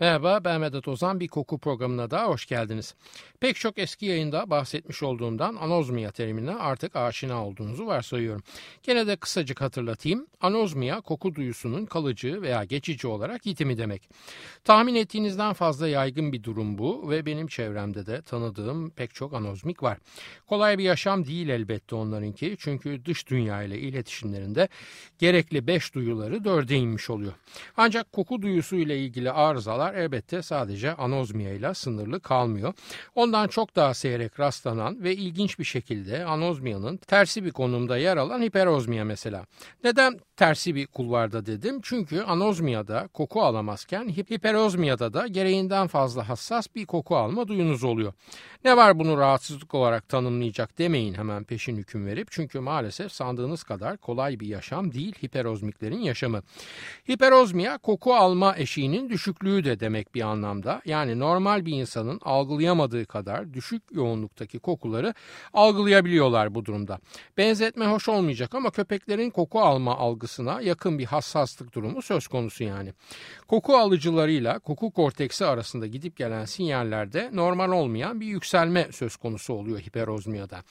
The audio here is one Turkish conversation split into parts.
Merhaba ben Vedat Ozan bir koku programına da hoş geldiniz. Pek çok eski yayında bahsetmiş olduğumdan anozmia terimine artık aşina olduğunuzu varsayıyorum. Gene de kısacık hatırlatayım. Anozmia koku duyusunun kalıcı veya geçici olarak yitimi demek. Tahmin ettiğinizden fazla yaygın bir durum bu ve benim çevremde de tanıdığım pek çok anozmik var. Kolay bir yaşam değil elbette onlarınki çünkü dış dünya ile iletişimlerinde gerekli beş duyuları dörde inmiş oluyor. Ancak koku duyusu ile ilgili arızalar elbette sadece anozmia ile sınırlı kalmıyor. Ondan çok daha seyrek rastlanan ve ilginç bir şekilde anozmiyanın tersi bir konumda yer alan hiperozmia mesela. Neden tersi bir kulvarda dedim? Çünkü anozmiyada koku alamazken hiperozmiyada da gereğinden fazla hassas bir koku alma duyunuz oluyor. Ne var bunu rahatsızlık olarak tanımlayacak demeyin hemen peşin hüküm verip çünkü maalesef sandığınız kadar kolay bir yaşam değil hiperozmiklerin yaşamı. Hiperozmiya koku alma eşiğinin düşüklüğü de demek bir anlamda. Yani normal bir insanın algılayamadığı kadar düşük yoğunluktaki kokuları algılayabiliyorlar bu durumda. Benzetme hoş olmayacak ama köpeklerin koku alma algısına yakın bir hassaslık durumu söz konusu yani. Koku alıcılarıyla koku korteksi arasında gidip gelen sinyallerde normal olmayan bir yükselme söz konusu oluyor hiperozmiyada.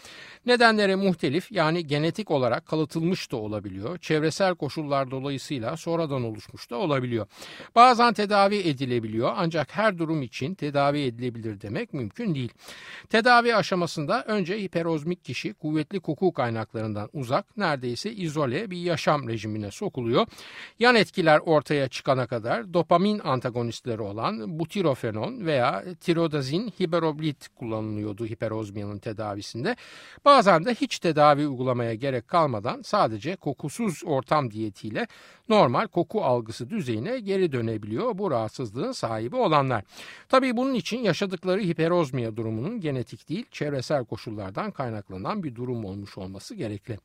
Nedenleri muhtelif yani genetik olarak kalıtılmış da olabiliyor. Çevresel koşullar dolayısıyla sonradan oluşmuş da olabiliyor. Bazen tedavi edilebiliyor ancak her durum için tedavi edilebilir demek mümkün değil. Tedavi aşamasında önce hiperozmik kişi kuvvetli koku kaynaklarından uzak, neredeyse izole bir yaşam rejimine sokuluyor. Yan etkiler ortaya çıkana kadar dopamin antagonistleri olan butirofenon veya tirodazin hiperoblit kullanılıyordu hiperozmiyanın tedavisinde. Bazen de hiç tedavi uygulamaya gerek kalmadan sadece kokusuz ortam diyetiyle normal koku algısı düzeyine geri dönebiliyor bu rahatsızlığın sahibi olanlar. Tabii bunun için yaşadıkları hiperozmiya durumunun genetik değil çevresel koşullardan kaynaklanan bir durum olmuş olması gerekli.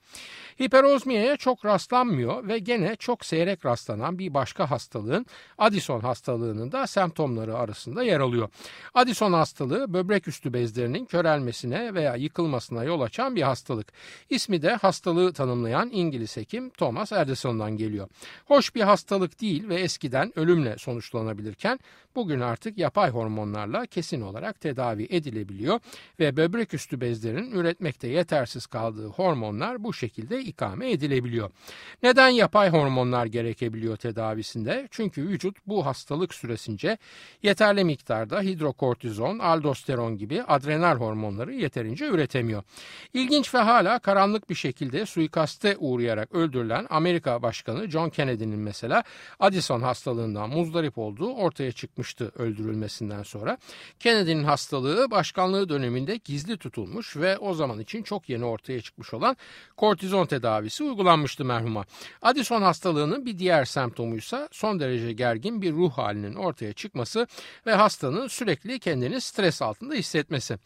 Hiperozmiyaya çok rastlanmıyor ve gene çok seyrek rastlanan bir başka hastalığın Addison hastalığının da semptomları arasında yer alıyor. Addison hastalığı böbrek üstü bezlerinin körelmesine veya yıkılmasına yol açan bir hastalık. İsmi de hastalığı tanımlayan İngiliz hekim Thomas Addison'dan geliyor. Hoş bir hastalık değil ve eskiden ölümle sonuçlanabilirken bugün artık yapay hormonlarla kesin olarak tedavi edilebiliyor ve böbrek üstü bezlerin üretmekte yetersiz kaldığı hormonlar bu şekilde ikame edilebiliyor. Neden yapay hormonlar gerekebiliyor tedavisinde? Çünkü vücut bu hastalık süresince yeterli miktarda hidrokortizon, aldosteron gibi adrenal hormonları yeterince üretemiyor. İlginç ve hala karanlık bir şekilde suikaste uğrayarak öldürülen Amerika Başkanı John Kennedy'nin mesela Addison hastalığından muzdarip olduğu ortaya çıkmıştı öldürülmesinden sonra. Kennedy'nin hastalığı başkanlığı döneminde gizli tutulmuş ve o zaman için çok yeni ortaya çıkmış olan kortizon tedavisi uygulanmıştı merhuma. Addison hastalığının bir diğer semptomuysa son derece gergin bir ruh halinin ortaya çıkması ve hastanın sürekli kendini stres altında hissetmesi.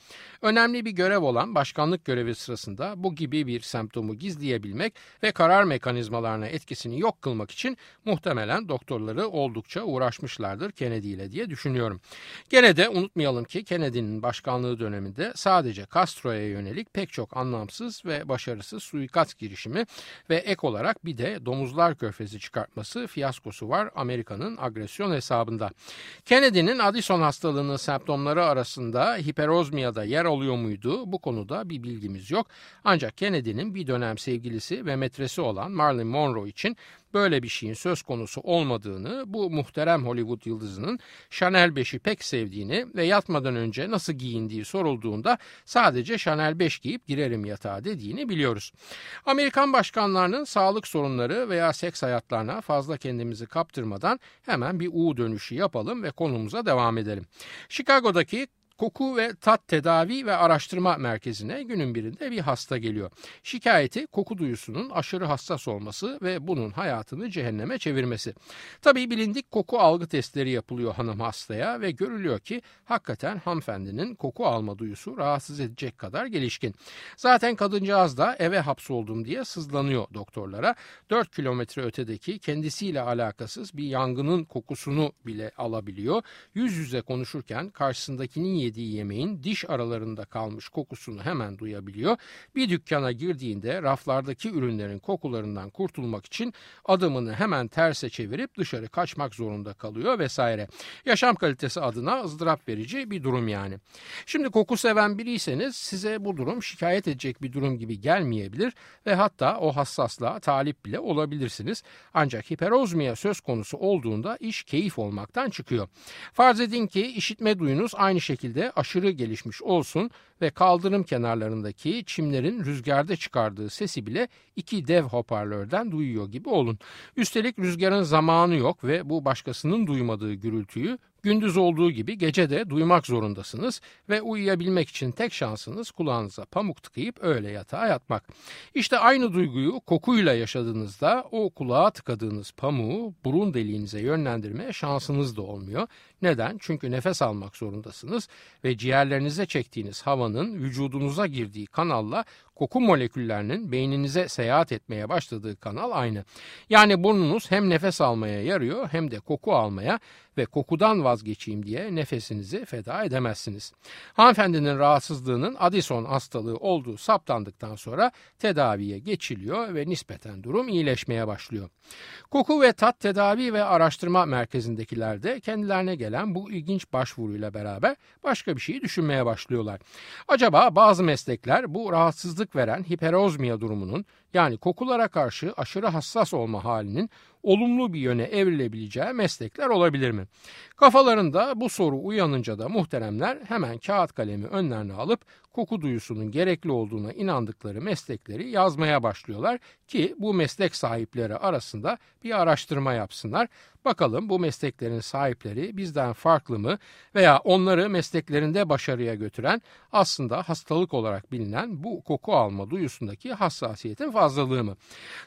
Önemli bir görev olan başkanlık görevi sırasında bu gibi bir semptomu gizleyebilmek ve karar mekanizmalarına etkisini yok kılmak için muhtemelen doktorları oldukça uğraşmışlardır Kennedy ile diye düşünüyorum. Gene de unutmayalım ki Kennedy'nin başkanlığı döneminde sadece Castro'ya yönelik pek çok anlamsız ve başarısız suikast girişimi ve ek olarak bir de domuzlar körfezi çıkartması fiyaskosu var Amerika'nın agresyon hesabında. Kennedy'nin Addison hastalığının semptomları arasında hiperozmiyada yer alıyor muydu? Bu konuda bir bilgimiz yok. Ancak Kennedy'nin bir dönem sevgilisi ve metresi olan Marilyn Monroe için böyle bir şeyin söz konusu olmadığını, bu muhterem Hollywood yıldızının Chanel 5'i pek sevdiğini ve yatmadan önce nasıl giyindiği sorulduğunda sadece Chanel 5 giyip girerim yatağa dediğini biliyoruz. Amerikan başkanlarının sağlık sorunları veya seks hayatlarına fazla kendimizi kaptırmadan hemen bir U dönüşü yapalım ve konumuza devam edelim. Chicago'daki koku ve tat tedavi ve araştırma merkezine günün birinde bir hasta geliyor. Şikayeti koku duyusunun aşırı hassas olması ve bunun hayatını cehenneme çevirmesi. Tabii bilindik koku algı testleri yapılıyor hanım hastaya ve görülüyor ki hakikaten hanımefendinin koku alma duyusu rahatsız edecek kadar gelişkin. Zaten kadıncağız da eve hapsoldum diye sızlanıyor doktorlara. 4 kilometre ötedeki kendisiyle alakasız bir yangının kokusunu bile alabiliyor. Yüz yüze konuşurken karşısındakinin yediği yemeğin diş aralarında kalmış kokusunu hemen duyabiliyor. Bir dükkana girdiğinde raflardaki ürünlerin kokularından kurtulmak için adımını hemen terse çevirip dışarı kaçmak zorunda kalıyor vesaire. Yaşam kalitesi adına ızdırap verici bir durum yani. Şimdi koku seven biriyseniz size bu durum şikayet edecek bir durum gibi gelmeyebilir ve hatta o hassaslığa talip bile olabilirsiniz. Ancak hiperozmiya söz konusu olduğunda iş keyif olmaktan çıkıyor. Farz edin ki işitme duyunuz aynı şekilde aşırı gelişmiş olsun ve kaldırım kenarlarındaki çimlerin rüzgarda çıkardığı sesi bile iki dev hoparlörden duyuyor gibi olun. Üstelik rüzgarın zamanı yok ve bu başkasının duymadığı gürültüyü Gündüz olduğu gibi gece de duymak zorundasınız ve uyuyabilmek için tek şansınız kulağınıza pamuk tıkayıp öyle yatağa yatmak. İşte aynı duyguyu kokuyla yaşadığınızda o kulağa tıkadığınız pamuğu burun deliğinize yönlendirmeye şansınız da olmuyor. Neden? Çünkü nefes almak zorundasınız ve ciğerlerinize çektiğiniz havanın vücudunuza girdiği kanalla koku moleküllerinin beyninize seyahat etmeye başladığı kanal aynı. Yani burnunuz hem nefes almaya yarıyor hem de koku almaya ve kokudan vazgeçeyim diye nefesinizi feda edemezsiniz. Hanımefendinin rahatsızlığının Addison hastalığı olduğu saptandıktan sonra tedaviye geçiliyor ve nispeten durum iyileşmeye başlıyor. Koku ve tat tedavi ve araştırma merkezindekiler de kendilerine gelen bu ilginç başvuruyla beraber başka bir şeyi düşünmeye başlıyorlar. Acaba bazı meslekler bu rahatsızlık veren hiperozmiya durumunun yani kokulara karşı aşırı hassas olma halinin olumlu bir yöne evrilebileceği meslekler olabilir mi? Kafalarında bu soru uyanınca da muhteremler hemen kağıt kalemi önlerine alıp koku duyusunun gerekli olduğuna inandıkları meslekleri yazmaya başlıyorlar ki bu meslek sahipleri arasında bir araştırma yapsınlar. Bakalım bu mesleklerin sahipleri bizden farklı mı veya onları mesleklerinde başarıya götüren aslında hastalık olarak bilinen bu koku alma duyusundaki hassasiyetin fazlalığı mı?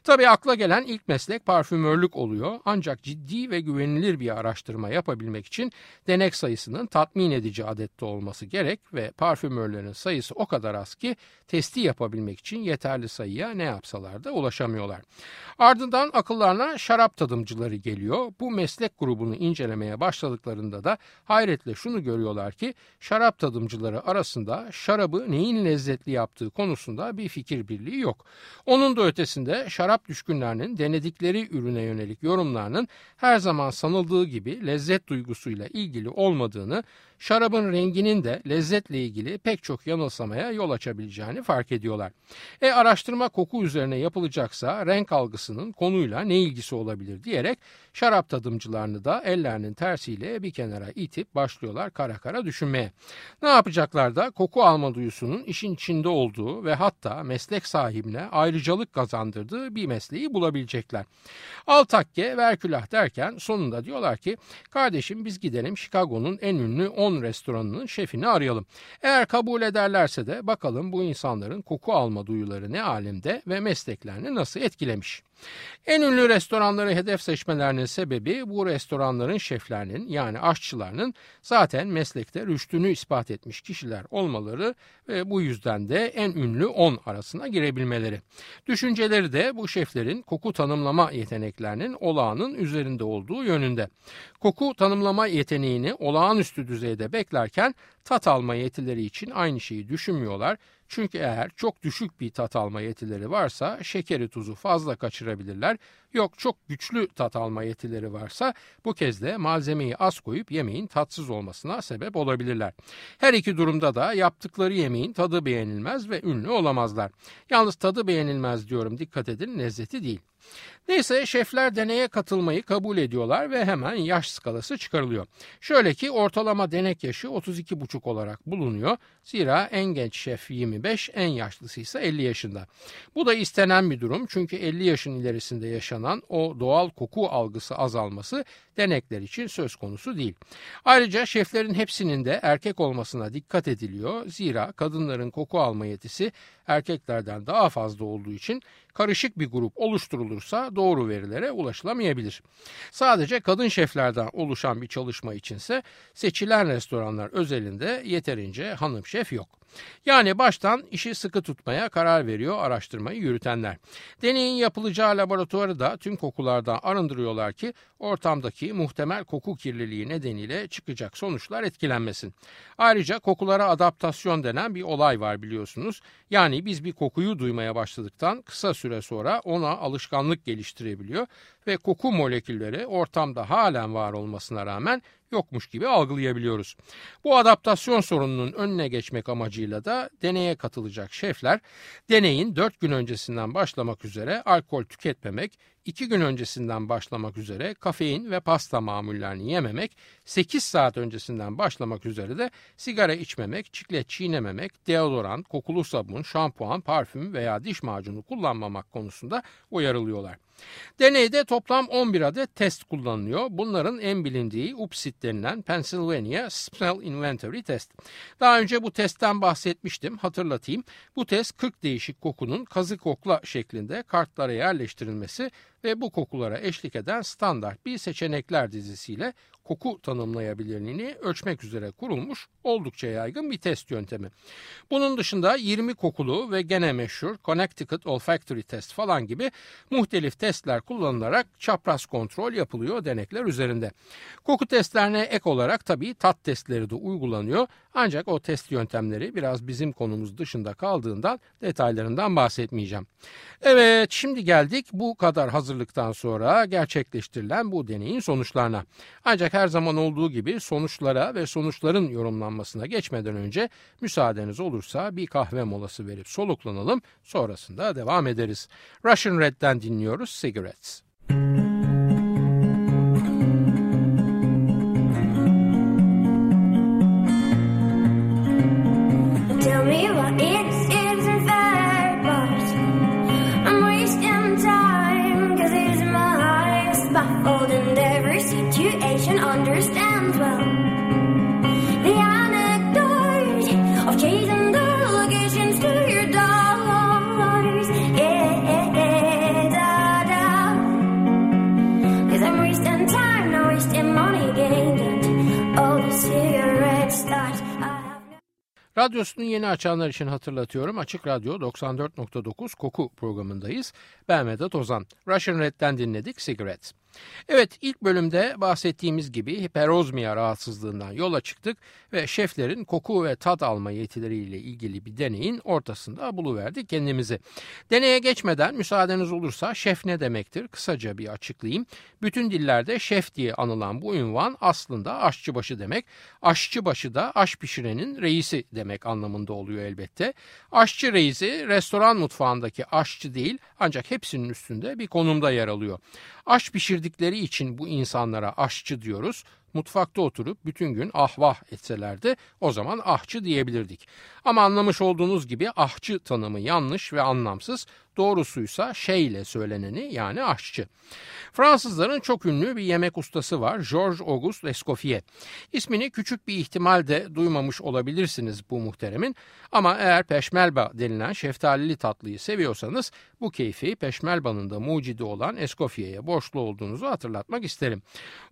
Tabii akla gelen ilk meslek parfümörlük oluyor ancak ciddi ve güvenilir bir araştırma yapabilmek için denek sayısının tatmin edici adette olması gerek ve parfümörlerin sayısı o kadar az ki testi yapabilmek için yeterli sayıya ne yapsalar da ulaşamıyorlar. Ardından akıllarına şarap tadımcıları geliyor. Bu meslek grubunu incelemeye başladıklarında da hayretle şunu görüyorlar ki şarap tadımcıları arasında şarabı neyin lezzetli yaptığı konusunda bir fikir birliği yok. Onun da ötesinde şarap düşkünlerinin denedikleri ürüne yönelik yorumlarının her zaman sanıldığı gibi lezzet duygusuyla ilgili olmadığını şarabın renginin de lezzetle ilgili pek çok yanılsamaya yol açabileceğini fark ediyorlar. E araştırma koku üzerine yapılacaksa renk algısının konuyla ne ilgisi olabilir diyerek şarap tadımcılarını da ellerinin tersiyle bir kenara itip başlıyorlar kara kara düşünmeye. Ne yapacaklar da koku alma duyusunun işin içinde olduğu ve hatta meslek sahibine ayrıcalık kazandırdığı bir mesleği bulabilecekler. Al takke ver külah derken sonunda diyorlar ki kardeşim biz gidelim Chicago'nun en ünlü 10 10 restoranının şefini arayalım. Eğer kabul ederlerse de bakalım bu insanların koku alma duyuları ne alemde ve mesleklerini nasıl etkilemiş. En ünlü restoranları hedef seçmelerinin sebebi bu restoranların şeflerinin yani aşçılarının zaten meslekte rüştünü ispat etmiş kişiler olmaları ve bu yüzden de en ünlü 10 arasına girebilmeleri. Düşünceleri de bu şeflerin koku tanımlama yeteneklerinin olağanın üzerinde olduğu yönünde. Koku tanımlama yeteneğini olağanüstü düzeyde beklerken tat alma yetileri için aynı şeyi düşünmüyorlar çünkü eğer çok düşük bir tat alma yetileri varsa şekeri tuzu fazla kaçırabilirler. Yok çok güçlü tat alma yetileri varsa bu kez de malzemeyi az koyup yemeğin tatsız olmasına sebep olabilirler. Her iki durumda da yaptıkları yemeğin tadı beğenilmez ve ünlü olamazlar. Yalnız tadı beğenilmez diyorum dikkat edin lezzeti değil. Neyse şefler deneye katılmayı kabul ediyorlar ve hemen yaş skalası çıkarılıyor. Şöyle ki ortalama denek yaşı 32,5 olarak bulunuyor. Zira en genç şef 25, en yaşlısı ise 50 yaşında. Bu da istenen bir durum çünkü 50 yaşın ilerisinde yaşanan o doğal koku algısı azalması denekler için söz konusu değil. Ayrıca şeflerin hepsinin de erkek olmasına dikkat ediliyor. Zira kadınların koku alma yetisi erkeklerden daha fazla olduğu için karışık bir grup oluşturulursa doğru verilere ulaşılamayabilir. Sadece kadın şeflerden oluşan bir çalışma içinse seçilen restoranlar özelinde yeterince hanım şef yok. Yani baştan işi sıkı tutmaya karar veriyor araştırmayı yürütenler. Deneyin yapılacağı laboratuvarı da tüm kokulardan arındırıyorlar ki ortamdaki muhtemel koku kirliliği nedeniyle çıkacak sonuçlar etkilenmesin. Ayrıca kokulara adaptasyon denen bir olay var biliyorsunuz. Yani biz bir kokuyu duymaya başladıktan kısa süre sonra ona alışkanlık geliştirebiliyor ve koku molekülleri ortamda halen var olmasına rağmen yokmuş gibi algılayabiliyoruz. Bu adaptasyon sorununun önüne geçmek amacıyla da deneye katılacak şefler deneyin 4 gün öncesinden başlamak üzere alkol tüketmemek, 2 gün öncesinden başlamak üzere kafein ve pasta mamullerini yememek, 8 saat öncesinden başlamak üzere de sigara içmemek, çiklet çiğnememek, deodorant, kokulu sabun, şampuan, parfüm veya diş macunu kullanmamak konusunda uyarılıyorlar. Deneyde toplam 11 adet test kullanılıyor. Bunların en bilindiği UPSIT denilen Pennsylvania Smell Inventory Test. Daha önce bu testten bahsetmiştim. Hatırlatayım. Bu test 40 değişik kokunun kazı kokla şeklinde kartlara yerleştirilmesi ve bu kokulara eşlik eden standart bir seçenekler dizisiyle koku tanımlayabilirliğini ölçmek üzere kurulmuş oldukça yaygın bir test yöntemi. Bunun dışında 20 kokulu ve gene meşhur Connecticut Olfactory Test falan gibi muhtelif testler kullanılarak çapraz kontrol yapılıyor denekler üzerinde. Koku testlerine ek olarak tabii tat testleri de uygulanıyor ancak o test yöntemleri biraz bizim konumuz dışında kaldığından detaylarından bahsetmeyeceğim. Evet şimdi geldik bu kadar hazırlıktan sonra gerçekleştirilen bu deneyin sonuçlarına. Ancak her zaman olduğu gibi sonuçlara ve sonuçların yorumlanmasına geçmeden önce müsaadeniz olursa bir kahve molası verip soluklanalım sonrasında devam ederiz. Russian Red'den dinliyoruz Cigarettes. Radyosunu yeni açanlar için hatırlatıyorum. Açık Radyo 94.9 Koku programındayız. Ben Vedat Ozan. Russian Red'den dinledik Cigarettes. Evet ilk bölümde bahsettiğimiz gibi hiperozmia rahatsızlığından yola çıktık ve şeflerin koku ve tat alma yetileriyle ilgili bir deneyin ortasında buluverdik kendimizi. Deneye geçmeden müsaadeniz olursa şef ne demektir kısaca bir açıklayayım. Bütün dillerde şef diye anılan bu ünvan aslında aşçıbaşı demek. Aşçıbaşı da aş pişirenin reisi demek anlamında oluyor elbette. Aşçı reisi restoran mutfağındaki aşçı değil ancak hepsinin üstünde bir konumda yer alıyor. Aş pişirdikleri için bu insanlara aşçı diyoruz. Mutfakta oturup bütün gün ahvah etselerdi o zaman ahçı diyebilirdik. Ama anlamış olduğunuz gibi ahçı tanımı yanlış ve anlamsız. Doğrusuysa şey ile söyleneni yani aşçı. Fransızların çok ünlü bir yemek ustası var Georges Auguste Escoffier. İsmini küçük bir ihtimalde duymamış olabilirsiniz bu muhteremin ama eğer peşmelba denilen şeftalili tatlıyı seviyorsanız bu keyfi peşmelbanın da mucidi olan Escoffier'e borçlu olduğunuzu hatırlatmak isterim.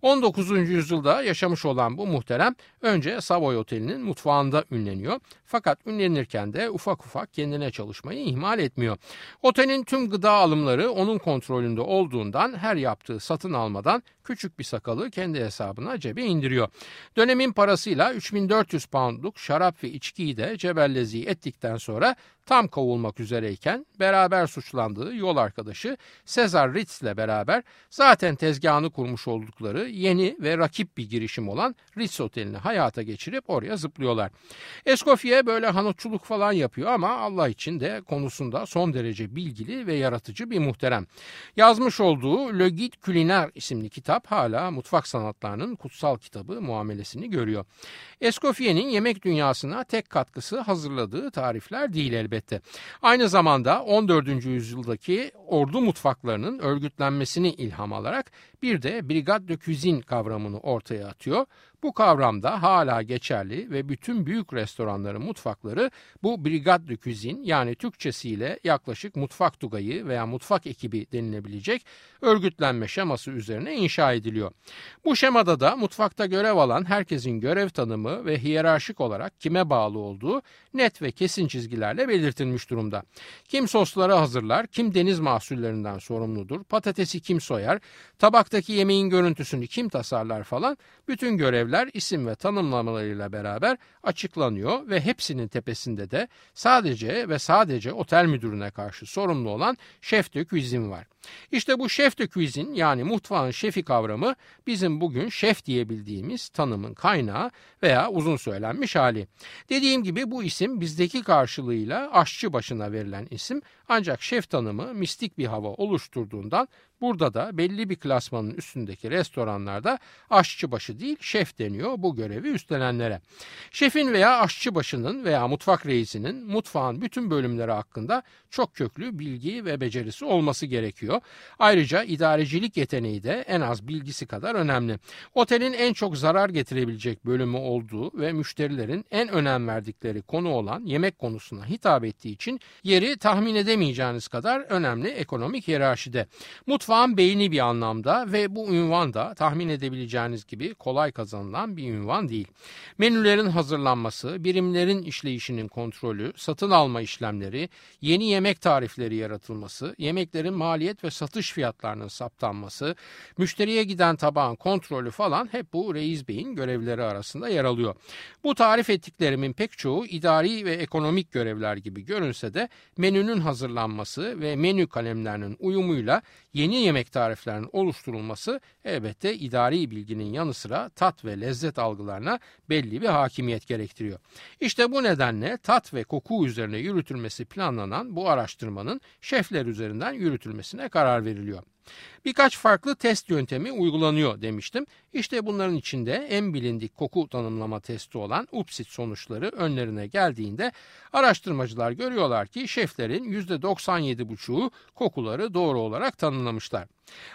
19. yüzyılda yaşamış olan bu muhterem önce Savoy Oteli'nin mutfağında ünleniyor. Fakat ünlenirken de ufak ufak kendine çalışmayı ihmal etmiyor. Otelin tüm gıda alımları onun kontrolünde olduğundan her yaptığı satın almadan küçük bir sakalı kendi hesabına cebe indiriyor. Dönemin parasıyla 3400 poundluk şarap ve içkiyi de cebellezi ettikten sonra tam kovulmak üzereyken beraber suçlandığı yol arkadaşı Cesar Ritz ile beraber zaten tezgahını kurmuş oldukları yeni ve rakip bir girişim olan Ritz Oteli'ni hayata geçirip oraya zıplıyorlar. Escoffier böyle hanutçuluk falan yapıyor ama Allah için de konusunda son derece bilgili ve yaratıcı bir muhterem. Yazmış olduğu Le Guide Culinaire isimli kitap kitap hala mutfak sanatlarının kutsal kitabı muamelesini görüyor. Escoffier'in yemek dünyasına tek katkısı hazırladığı tarifler değil elbette. Aynı zamanda 14. yüzyıldaki ordu mutfaklarının örgütlenmesini ilham alarak bir de Brigade de Cuisine kavramını ortaya atıyor. Bu kavram da hala geçerli ve bütün büyük restoranların mutfakları bu Brigade de Cuisine yani Türkçesiyle yaklaşık mutfak tugayı veya mutfak ekibi denilebilecek örgütlenme şeması üzerine inşa ediliyor. Bu şemada da mutfakta görev alan herkesin görev tanımı ve hiyerarşik olarak kime bağlı olduğu net ve kesin çizgilerle belirtilmiş durumda. Kim sosları hazırlar, kim deniz mahsullerinden sorumludur, patatesi kim soyar, tabaktaki yemeğin görüntüsünü kim tasarlar falan bütün görevler isim ve tanımlamalarıyla beraber açıklanıyor ve hepsinin tepesinde de sadece ve sadece otel müdürüne karşı sorumlu olan şef de var. İşte bu şef de cuisine yani mutfağın şefi kavramı bizim bugün şef diyebildiğimiz tanımın kaynağı veya uzun söylenmiş hali. Dediğim gibi bu isim bizdeki karşılığıyla aşçı başına verilen isim ancak şef tanımı mistik bir hava oluşturduğundan Burada da belli bir klasmanın üstündeki restoranlarda aşçıbaşı değil şef deniyor bu görevi üstlenenlere. Şefin veya aşçıbaşının veya mutfak reisinin mutfağın bütün bölümleri hakkında çok köklü bilgi ve becerisi olması gerekiyor. Ayrıca idarecilik yeteneği de en az bilgisi kadar önemli. Otelin en çok zarar getirebilecek bölümü olduğu ve müşterilerin en önem verdikleri konu olan yemek konusuna hitap ettiği için yeri tahmin edemeyeceğiniz kadar önemli ekonomik hiyerarşide. Mutfağın beyni bir anlamda ve bu ünvan da tahmin edebileceğiniz gibi kolay kazanılan bir ünvan değil. Menülerin hazırlanması, birimlerin işleyişinin kontrolü, satın alma işlemleri, yeni yemek tarifleri yaratılması, yemeklerin maliyet ve satış fiyatlarının saptanması, müşteriye giden tabağın kontrolü falan hep bu reis beyin görevleri arasında yer alıyor. Bu tarif ettiklerimin pek çoğu idari ve ekonomik görevler gibi görünse de menünün hazırlanması ve menü kalemlerinin uyumuyla yeni yemek tariflerinin oluşturulması elbette idari bilginin yanı sıra tat ve lezzet algılarına belli bir hakimiyet gerektiriyor. İşte bu nedenle tat ve koku üzerine yürütülmesi planlanan bu araştırmanın şefler üzerinden yürütülmesine karar veriliyor. Birkaç farklı test yöntemi uygulanıyor demiştim. İşte bunların içinde en bilindik koku tanımlama testi olan UPSIT sonuçları önlerine geldiğinde araştırmacılar görüyorlar ki şeflerin %97,5'u kokuları doğru olarak tanımlamışlar.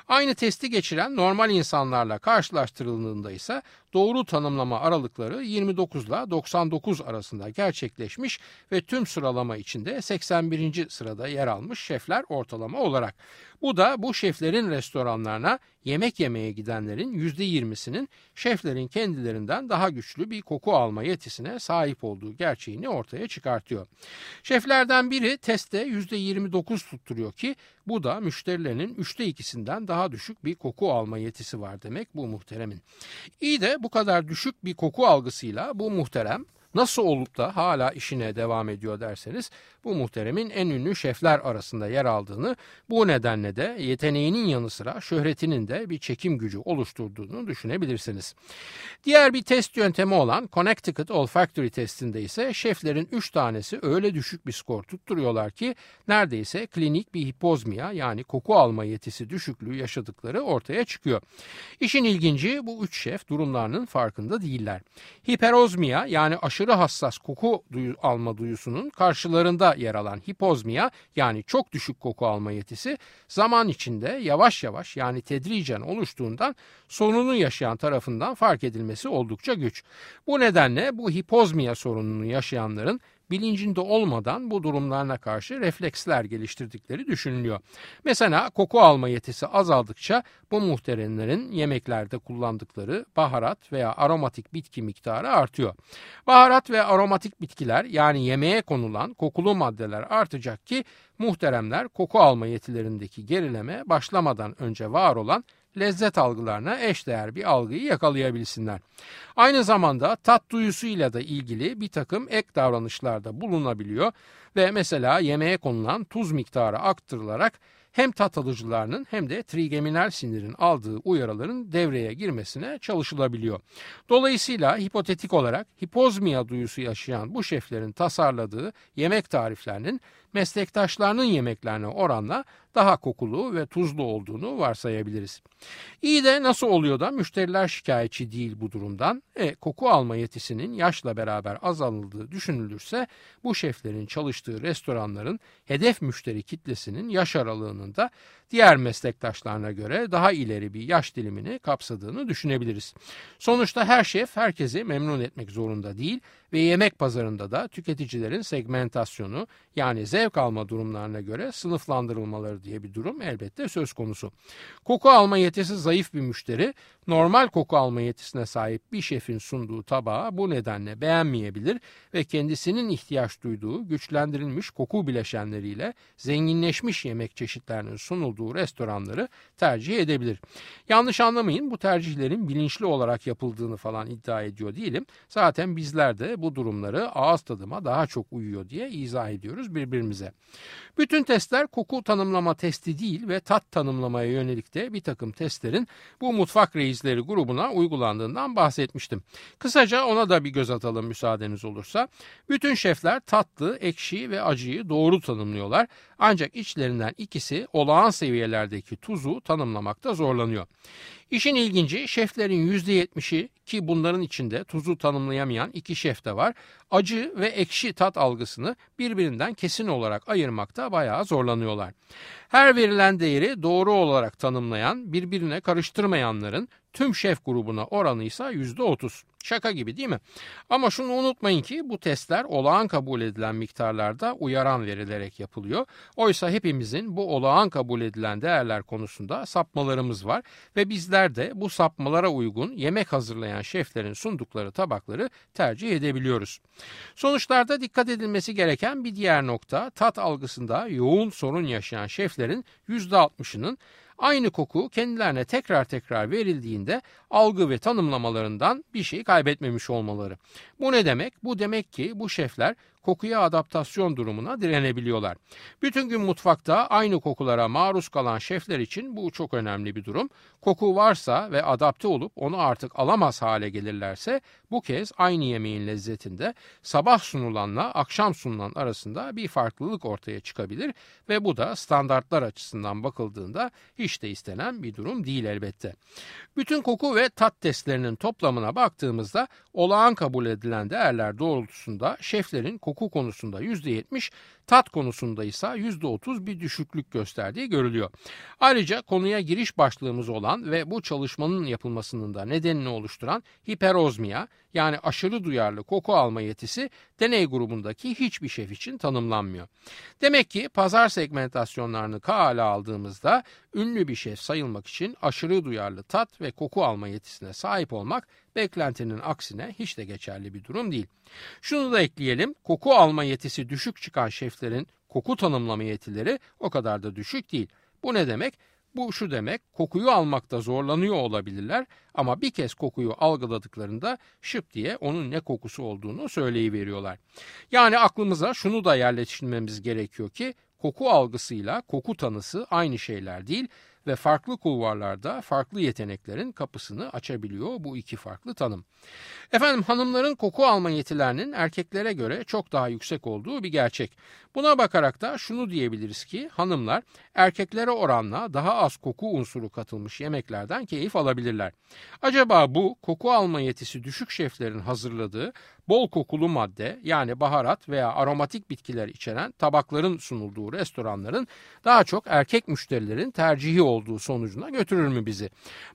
Aynı testi geçiren normal insanlarla karşılaştırıldığında ise doğru tanımlama aralıkları 29 ile 99 arasında gerçekleşmiş ve tüm sıralama içinde 81. sırada yer almış şefler ortalama olarak. Bu da bu şeflerin restoranlarına yemek yemeye gidenlerin %20'sinin şeflerin kendilerinden daha güçlü bir koku alma yetisine sahip olduğu gerçeğini ortaya çıkartıyor. Şeflerden biri testte %29 tutturuyor ki bu da müşterilerinin üçte ikisinden daha düşük bir koku alma yetisi var demek bu muhteremin. İyi de bu kadar düşük bir koku algısıyla bu muhterem Nasıl olup da hala işine devam ediyor derseniz bu muhteremin en ünlü şefler arasında yer aldığını bu nedenle de yeteneğinin yanı sıra şöhretinin de bir çekim gücü oluşturduğunu düşünebilirsiniz. Diğer bir test yöntemi olan Connecticut Olfactory testinde ise şeflerin 3 tanesi öyle düşük bir skor tutturuyorlar ki neredeyse klinik bir hipozmia yani koku alma yetisi düşüklüğü yaşadıkları ortaya çıkıyor. İşin ilginci bu 3 şef durumlarının farkında değiller. Hiperozmia yani aşırı aşırı hassas koku duyu, alma duyusunun karşılarında yer alan hipozmia yani çok düşük koku alma yetisi zaman içinde yavaş yavaş yani tedricen oluştuğundan sorunu yaşayan tarafından fark edilmesi oldukça güç. Bu nedenle bu hipozmia sorununu yaşayanların bilincinde olmadan bu durumlarına karşı refleksler geliştirdikleri düşünülüyor. Mesela koku alma yetisi azaldıkça bu muhteremlerin yemeklerde kullandıkları baharat veya aromatik bitki miktarı artıyor. Baharat ve aromatik bitkiler yani yemeğe konulan kokulu maddeler artacak ki muhteremler koku alma yetilerindeki gerileme başlamadan önce var olan lezzet algılarına eşdeğer bir algıyı yakalayabilsinler. Aynı zamanda tat duyusuyla da ilgili bir takım ek davranışlarda bulunabiliyor ve mesela yemeğe konulan tuz miktarı arttırılarak hem tat alıcılarının hem de trigeminal sinirin aldığı uyarıların devreye girmesine çalışılabiliyor. Dolayısıyla hipotetik olarak hipozmia duyusu yaşayan bu şeflerin tasarladığı yemek tariflerinin meslektaşlarının yemeklerine oranla daha kokulu ve tuzlu olduğunu varsayabiliriz. İyi de nasıl oluyor da müşteriler şikayetçi değil bu durumdan? E, koku alma yetisinin yaşla beraber azalıldığı düşünülürse bu şeflerin çalıştığı restoranların hedef müşteri kitlesinin yaş aralığının da diğer meslektaşlarına göre daha ileri bir yaş dilimini kapsadığını düşünebiliriz. Sonuçta her şef herkesi memnun etmek zorunda değil ve yemek pazarında da tüketicilerin segmentasyonu yani zevk alma durumlarına göre sınıflandırılmaları diye bir durum elbette söz konusu. Koku alma yetisi zayıf bir müşteri normal koku alma yetisine sahip bir şefin sunduğu tabağı bu nedenle beğenmeyebilir ve kendisinin ihtiyaç duyduğu güçlendirilmiş koku bileşenleriyle zenginleşmiş yemek çeşitlerinin sunulduğu restoranları tercih edebilir. Yanlış anlamayın bu tercihlerin bilinçli olarak yapıldığını falan iddia ediyor değilim. Zaten bizler de bu durumları ağız tadıma daha çok uyuyor diye izah ediyoruz birbirimize. Bütün testler koku tanımlama testi değil ve tat tanımlamaya yönelik de bir takım testlerin bu mutfak reisleri grubuna uygulandığından bahsetmiştim. Kısaca ona da bir göz atalım müsaadeniz olursa. Bütün şefler tatlı, ekşi ve acıyı doğru tanımlıyorlar. Ancak içlerinden ikisi olağan seviyelerdeki tuzu tanımlamakta zorlanıyor. İşin ilginci şeflerin %70'i ki bunların içinde tuzu tanımlayamayan iki şef de var. Acı ve ekşi tat algısını birbirinden kesin olarak ayırmakta bayağı zorlanıyorlar. Her verilen değeri doğru olarak tanımlayan, birbirine karıştırmayanların tüm şef grubuna oranı ise %30. Şaka gibi değil mi? Ama şunu unutmayın ki bu testler olağan kabul edilen miktarlarda uyaran verilerek yapılıyor. Oysa hepimizin bu olağan kabul edilen değerler konusunda sapmalarımız var ve bizler de bu sapmalara uygun yemek hazırlayan şeflerin sundukları tabakları tercih edebiliyoruz. Sonuçlarda dikkat edilmesi gereken bir diğer nokta tat algısında yoğun sorun yaşayan şeflerin %60'ının Aynı koku kendilerine tekrar tekrar verildiğinde algı ve tanımlamalarından bir şey kaybetmemiş olmaları. Bu ne demek? Bu demek ki bu şefler kokuya adaptasyon durumuna direnebiliyorlar. Bütün gün mutfakta aynı kokulara maruz kalan şefler için bu çok önemli bir durum. Koku varsa ve adapte olup onu artık alamaz hale gelirlerse bu kez aynı yemeğin lezzetinde sabah sunulanla akşam sunulan arasında bir farklılık ortaya çıkabilir ve bu da standartlar açısından bakıldığında hiç de istenen bir durum değil elbette. Bütün koku ve tat testlerinin toplamına baktığımızda olağan kabul edilen değerler doğrultusunda şeflerin koku konusunda %70, tat konusunda ise %30 bir düşüklük gösterdiği görülüyor. Ayrıca konuya giriş başlığımız olan ve bu çalışmanın yapılmasının da nedenini oluşturan hiperozmia yani aşırı duyarlı koku alma yetisi deney grubundaki hiçbir şef için tanımlanmıyor. Demek ki pazar segmentasyonlarını kale aldığımızda ünlü bir şef sayılmak için aşırı duyarlı tat ve koku alma yetisine sahip olmak beklentinin aksine hiç de geçerli bir durum değil. Şunu da ekleyelim, koku alma yetisi düşük çıkan şeflerin koku tanımlama yetileri o kadar da düşük değil. Bu ne demek? Bu şu demek kokuyu almakta zorlanıyor olabilirler ama bir kez kokuyu algıladıklarında şıp diye onun ne kokusu olduğunu söyleyiveriyorlar. Yani aklımıza şunu da yerleştirmemiz gerekiyor ki koku algısıyla koku tanısı aynı şeyler değil ve farklı kulvarlarda farklı yeteneklerin kapısını açabiliyor bu iki farklı tanım. Efendim hanımların koku alma yetilerinin erkeklere göre çok daha yüksek olduğu bir gerçek. Buna bakarak da şunu diyebiliriz ki hanımlar erkeklere oranla daha az koku unsuru katılmış yemeklerden keyif alabilirler. Acaba bu koku alma yetisi düşük şeflerin hazırladığı bol kokulu madde yani baharat veya aromatik bitkiler içeren tabakların sunulduğu restoranların daha çok erkek müşterilerin tercihi olduğu sonucuna götürür mü bizi?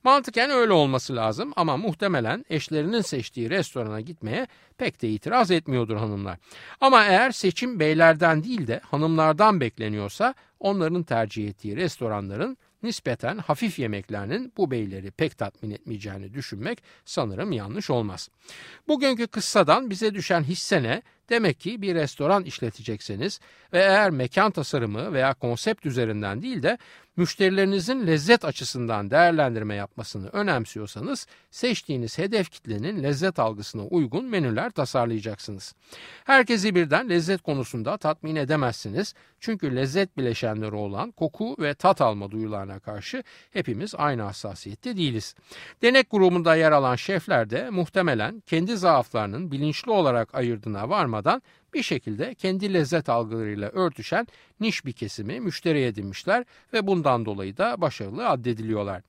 Mantıken öyle olması lazım ama muhtemelen eşlerinin seçtiği restorana gitmeye pek de itiraz etmiyordur hanımlar. Ama eğer seçim beylerden değil de hanımlardan bekleniyorsa onların tercih ettiği restoranların nispeten hafif yemeklerinin bu beyleri pek tatmin etmeyeceğini düşünmek sanırım yanlış olmaz. Bugünkü kıssadan bize düşen hisse ne? Demek ki bir restoran işletecekseniz ve eğer mekan tasarımı veya konsept üzerinden değil de müşterilerinizin lezzet açısından değerlendirme yapmasını önemsiyorsanız seçtiğiniz hedef kitlenin lezzet algısına uygun menüler tasarlayacaksınız. Herkesi birden lezzet konusunda tatmin edemezsiniz. Çünkü lezzet bileşenleri olan koku ve tat alma duyularına karşı hepimiz aynı hassasiyette değiliz. Denek grubunda yer alan şefler de muhtemelen kendi zaaflarının bilinçli olarak ayırdığına varmadan bir şekilde kendi lezzet algılarıyla örtüşen niş bir kesimi müşteri edinmişler ve bundan dolayı da başarılı addediliyorlar.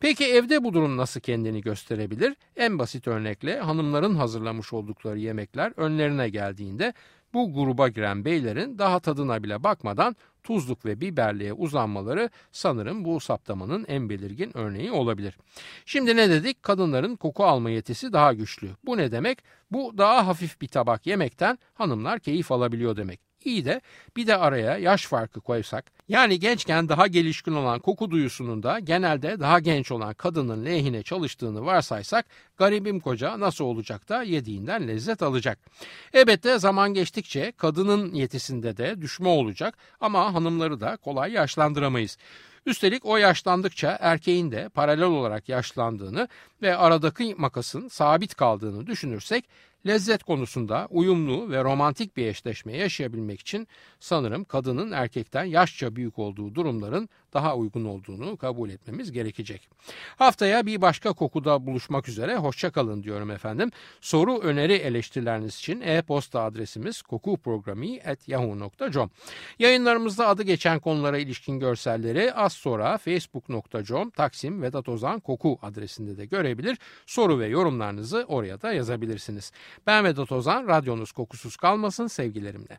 Peki evde bu durum nasıl kendini gösterebilir? En basit örnekle hanımların hazırlamış oldukları yemekler önlerine geldiğinde bu gruba giren beylerin daha tadına bile bakmadan tuzluk ve biberliğe uzanmaları sanırım bu saptamanın en belirgin örneği olabilir. Şimdi ne dedik? Kadınların koku alma yetisi daha güçlü. Bu ne demek? Bu daha hafif bir tabak yemekten hanımlar keyif alabiliyor demek. İyi de bir de araya yaş farkı koysak yani gençken daha gelişkin olan koku duyusunun da genelde daha genç olan kadının lehine çalıştığını varsaysak garibim koca nasıl olacak da yediğinden lezzet alacak. Elbette zaman geçtikçe kadının yetisinde de düşme olacak ama hanımları da kolay yaşlandıramayız. Üstelik o yaşlandıkça erkeğin de paralel olarak yaşlandığını ve aradaki makasın sabit kaldığını düşünürsek lezzet konusunda uyumlu ve romantik bir eşleşme yaşayabilmek için sanırım kadının erkekten yaşça büyük olduğu durumların daha uygun olduğunu kabul etmemiz gerekecek. Haftaya bir başka kokuda buluşmak üzere hoşçakalın diyorum efendim. Soru, öneri, eleştirileriniz için e-posta adresimiz kokuprogrami.yahoo.com Yayınlarımızda adı geçen konulara ilişkin görselleri az sonra facebook.com Taksim Vedat Ozan Koku adresinde de görebilir. Soru ve yorumlarınızı oraya da yazabilirsiniz. Ben Vedat Ozan, radyonuz kokusuz kalmasın sevgilerimle.